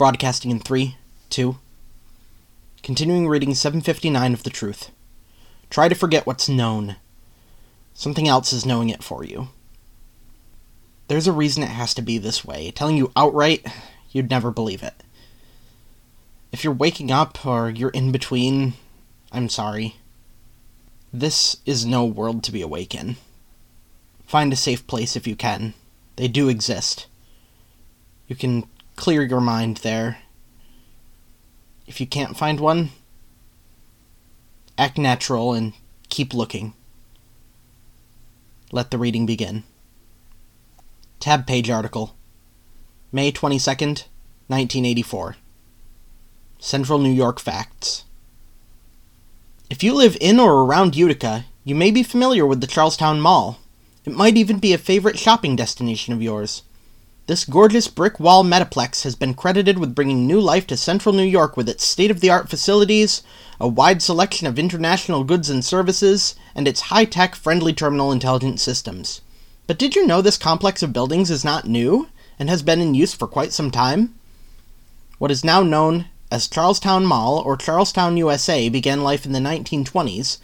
Broadcasting in 3, 2. Continuing reading 759 of The Truth. Try to forget what's known. Something else is knowing it for you. There's a reason it has to be this way. Telling you outright, you'd never believe it. If you're waking up or you're in between, I'm sorry. This is no world to be awake in. Find a safe place if you can. They do exist. You can clear your mind there. If you can't find one, act natural and keep looking. Let the reading begin. Tab page article May 22nd, 1984. Central New York Facts. If you live in or around Utica, you may be familiar with the Charlestown Mall. It might even be a favorite shopping destination of yours. This gorgeous brick wall metaplex has been credited with bringing new life to central New York with its state of the art facilities, a wide selection of international goods and services, and its high tech, friendly terminal intelligent systems. But did you know this complex of buildings is not new and has been in use for quite some time? What is now known as Charlestown Mall or Charlestown, USA began life in the 1920s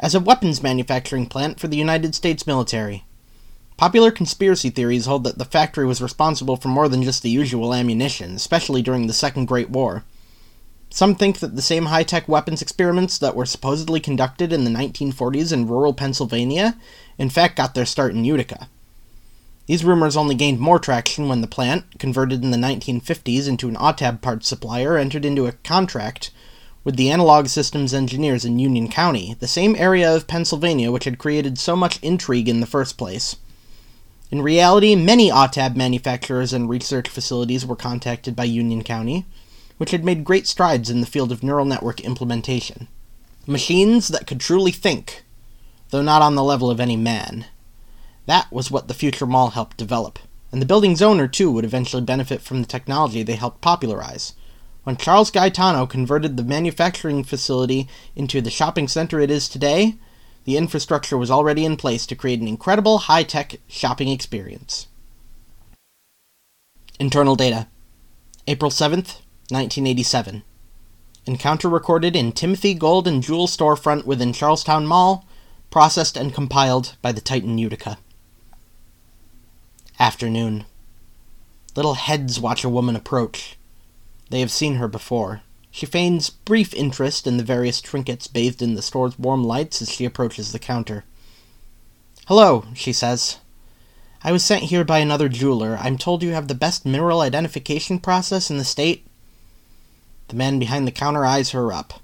as a weapons manufacturing plant for the United States military. Popular conspiracy theories hold that the factory was responsible for more than just the usual ammunition, especially during the Second Great War. Some think that the same high tech weapons experiments that were supposedly conducted in the 1940s in rural Pennsylvania, in fact, got their start in Utica. These rumors only gained more traction when the plant, converted in the 1950s into an OTAB parts supplier, entered into a contract with the Analog Systems engineers in Union County, the same area of Pennsylvania which had created so much intrigue in the first place. In reality, many OTAB manufacturers and research facilities were contacted by Union County, which had made great strides in the field of neural network implementation. Machines that could truly think, though not on the level of any man. That was what the future mall helped develop, and the building's owner, too, would eventually benefit from the technology they helped popularize. When Charles Gaetano converted the manufacturing facility into the shopping center it is today, the infrastructure was already in place to create an incredible high tech shopping experience. Internal data April 7th, 1987. Encounter recorded in Timothy Gold and Jewel storefront within Charlestown Mall, processed and compiled by the Titan Utica. Afternoon. Little heads watch a woman approach. They have seen her before. She feigns brief interest in the various trinkets bathed in the store's warm lights as she approaches the counter. Hello, she says. I was sent here by another jeweler. I'm told you have the best mineral identification process in the state. The man behind the counter eyes her up.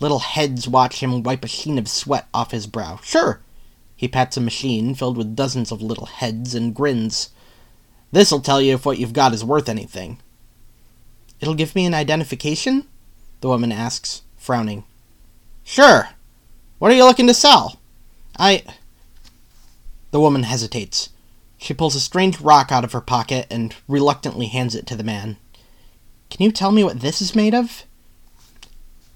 Little heads watch him wipe a sheen of sweat off his brow. Sure. He pats a machine filled with dozens of little heads and grins. This'll tell you if what you've got is worth anything. It'll give me an identification? The woman asks, frowning. Sure. What are you looking to sell? I. The woman hesitates. She pulls a strange rock out of her pocket and reluctantly hands it to the man. Can you tell me what this is made of?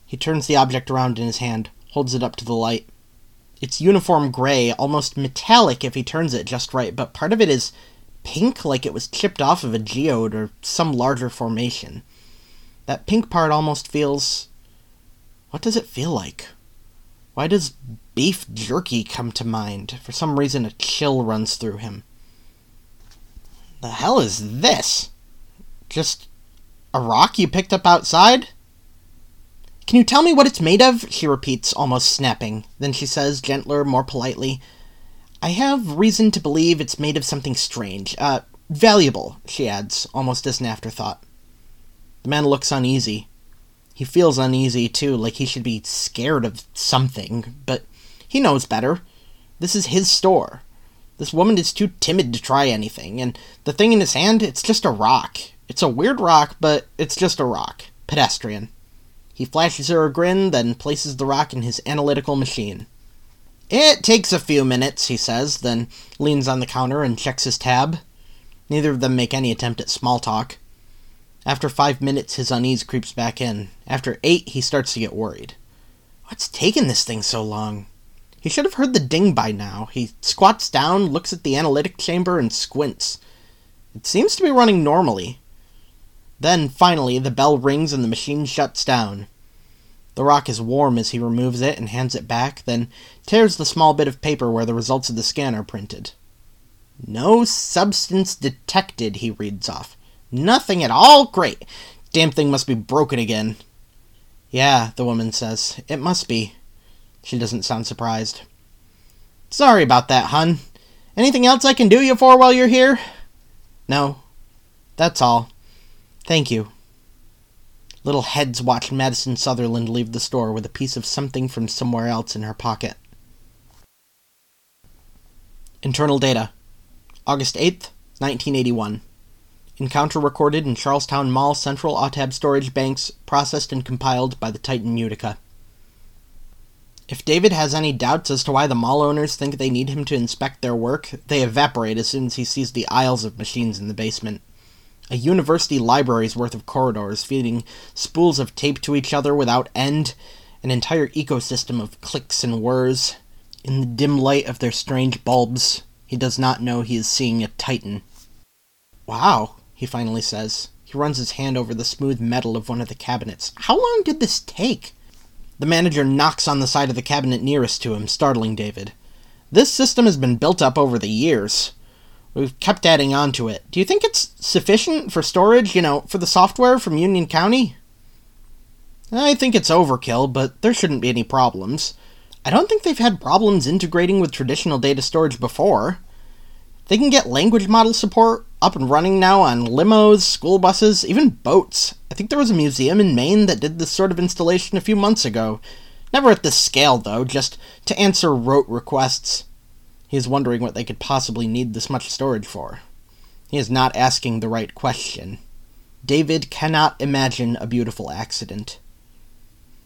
He turns the object around in his hand, holds it up to the light. It's uniform gray, almost metallic if he turns it just right, but part of it is pink like it was chipped off of a geode or some larger formation. That pink part almost feels. What does it feel like? Why does beef jerky come to mind? For some reason, a chill runs through him. The hell is this? Just a rock you picked up outside? Can you tell me what it's made of? She repeats, almost snapping. Then she says, gentler, more politely, I have reason to believe it's made of something strange. Uh, valuable, she adds, almost as an afterthought. The man looks uneasy. He feels uneasy, too, like he should be scared of something, but he knows better. This is his store. This woman is too timid to try anything, and the thing in his hand, it's just a rock. It's a weird rock, but it's just a rock. Pedestrian. He flashes her a grin, then places the rock in his analytical machine. It takes a few minutes, he says, then leans on the counter and checks his tab. Neither of them make any attempt at small talk. After five minutes, his unease creeps back in. After eight, he starts to get worried. What's taking this thing so long? He should have heard the ding by now. He squats down, looks at the analytic chamber, and squints. It seems to be running normally. Then, finally, the bell rings and the machine shuts down. The rock is warm as he removes it and hands it back, then tears the small bit of paper where the results of the scan are printed. No substance detected, he reads off. Nothing at all? Great. Damn thing must be broken again. Yeah, the woman says. It must be. She doesn't sound surprised. Sorry about that, hun. Anything else I can do you for while you're here? No. That's all. Thank you. Little heads watched Madison Sutherland leave the store with a piece of something from somewhere else in her pocket. Internal data August 8th, 1981. Encounter recorded in Charlestown Mall Central Autab Storage Banks, processed and compiled by the Titan Utica. If David has any doubts as to why the mall owners think they need him to inspect their work, they evaporate as soon as he sees the aisles of machines in the basement. A university library's worth of corridors feeding spools of tape to each other without end, an entire ecosystem of clicks and whirs. In the dim light of their strange bulbs, he does not know he is seeing a titan. Wow, he finally says. He runs his hand over the smooth metal of one of the cabinets. How long did this take? The manager knocks on the side of the cabinet nearest to him, startling David. This system has been built up over the years. We've kept adding on to it. Do you think it's sufficient for storage, you know, for the software from Union County? I think it's overkill, but there shouldn't be any problems. I don't think they've had problems integrating with traditional data storage before. They can get language model support up and running now on limos, school buses, even boats. I think there was a museum in Maine that did this sort of installation a few months ago. Never at this scale, though, just to answer rote requests. He is wondering what they could possibly need this much storage for. He is not asking the right question. David cannot imagine a beautiful accident.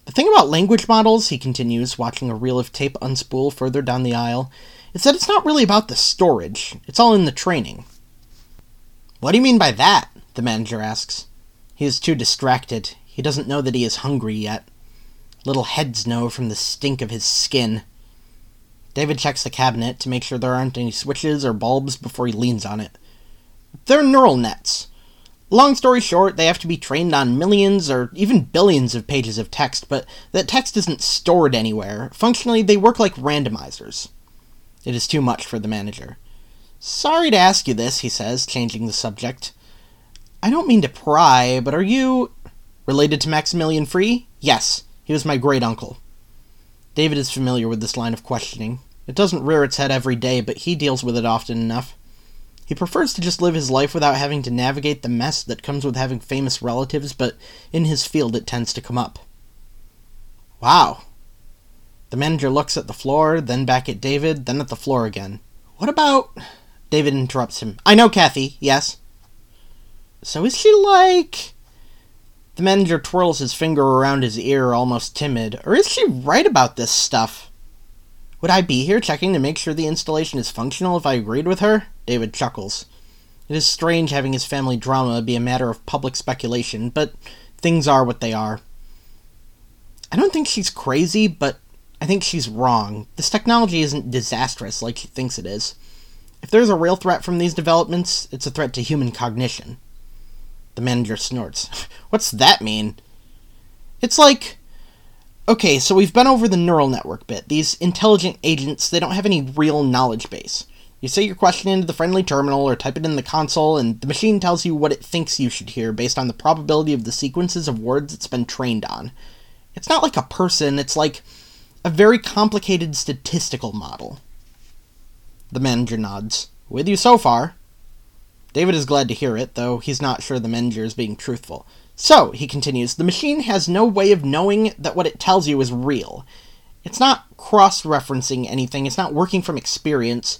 The thing about language models, he continues, watching a reel of tape unspool further down the aisle, is that it's not really about the storage. It's all in the training. What do you mean by that? the manager asks. He is too distracted. He doesn't know that he is hungry yet. Little heads know from the stink of his skin. David checks the cabinet to make sure there aren't any switches or bulbs before he leans on it. They're neural nets. Long story short, they have to be trained on millions or even billions of pages of text, but that text isn't stored anywhere. Functionally, they work like randomizers. It is too much for the manager. Sorry to ask you this, he says, changing the subject. I don't mean to pry, but are you. related to Maximilian Free? Yes, he was my great uncle. David is familiar with this line of questioning. It doesn't rear its head every day, but he deals with it often enough. He prefers to just live his life without having to navigate the mess that comes with having famous relatives, but in his field it tends to come up. Wow. The manager looks at the floor, then back at David, then at the floor again. What about. David interrupts him. I know, Kathy, yes. So is she like. The manager twirls his finger around his ear, almost timid. Or is she right about this stuff? Would I be here checking to make sure the installation is functional if I agreed with her? David chuckles. It is strange having his family drama be a matter of public speculation, but things are what they are. I don't think she's crazy, but I think she's wrong. This technology isn't disastrous like she thinks it is. If there's a real threat from these developments, it's a threat to human cognition. The manager snorts. What's that mean? It's like Okay, so we've been over the neural network bit. These intelligent agents, they don't have any real knowledge base. You say your question into the friendly terminal or type it in the console, and the machine tells you what it thinks you should hear based on the probability of the sequences of words it's been trained on. It's not like a person, it's like a very complicated statistical model. The manager nods. With you so far. David is glad to hear it, though he's not sure the manager is being truthful. So, he continues, the machine has no way of knowing that what it tells you is real. It's not cross referencing anything, it's not working from experience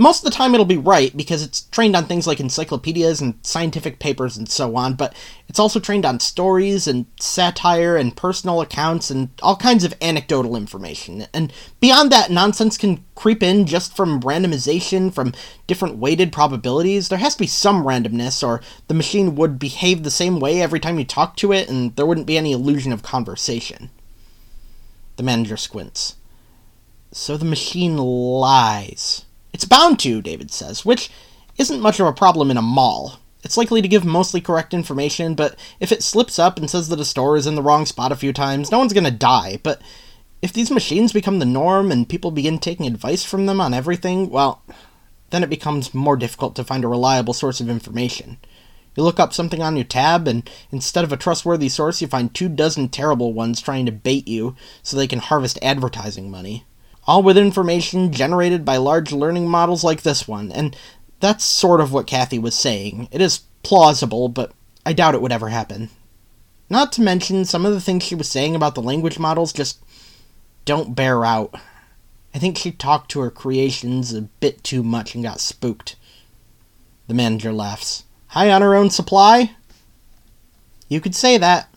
most of the time it'll be right because it's trained on things like encyclopedias and scientific papers and so on, but it's also trained on stories and satire and personal accounts and all kinds of anecdotal information. And beyond that, nonsense can creep in just from randomization, from different weighted probabilities. There has to be some randomness, or the machine would behave the same way every time you talk to it, and there wouldn't be any illusion of conversation. The manager squints. So the machine lies. It's bound to, David says, which isn't much of a problem in a mall. It's likely to give mostly correct information, but if it slips up and says that a store is in the wrong spot a few times, no one's gonna die. But if these machines become the norm and people begin taking advice from them on everything, well, then it becomes more difficult to find a reliable source of information. You look up something on your tab, and instead of a trustworthy source, you find two dozen terrible ones trying to bait you so they can harvest advertising money. All with information generated by large learning models like this one, and that's sort of what Kathy was saying. It is plausible, but I doubt it would ever happen. Not to mention, some of the things she was saying about the language models just don't bear out. I think she talked to her creations a bit too much and got spooked. The manager laughs. High on her own supply? You could say that.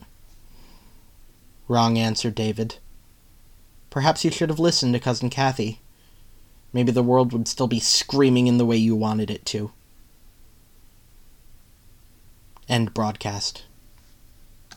Wrong answer, David. Perhaps you should have listened to Cousin Kathy. Maybe the world would still be screaming in the way you wanted it to. End broadcast.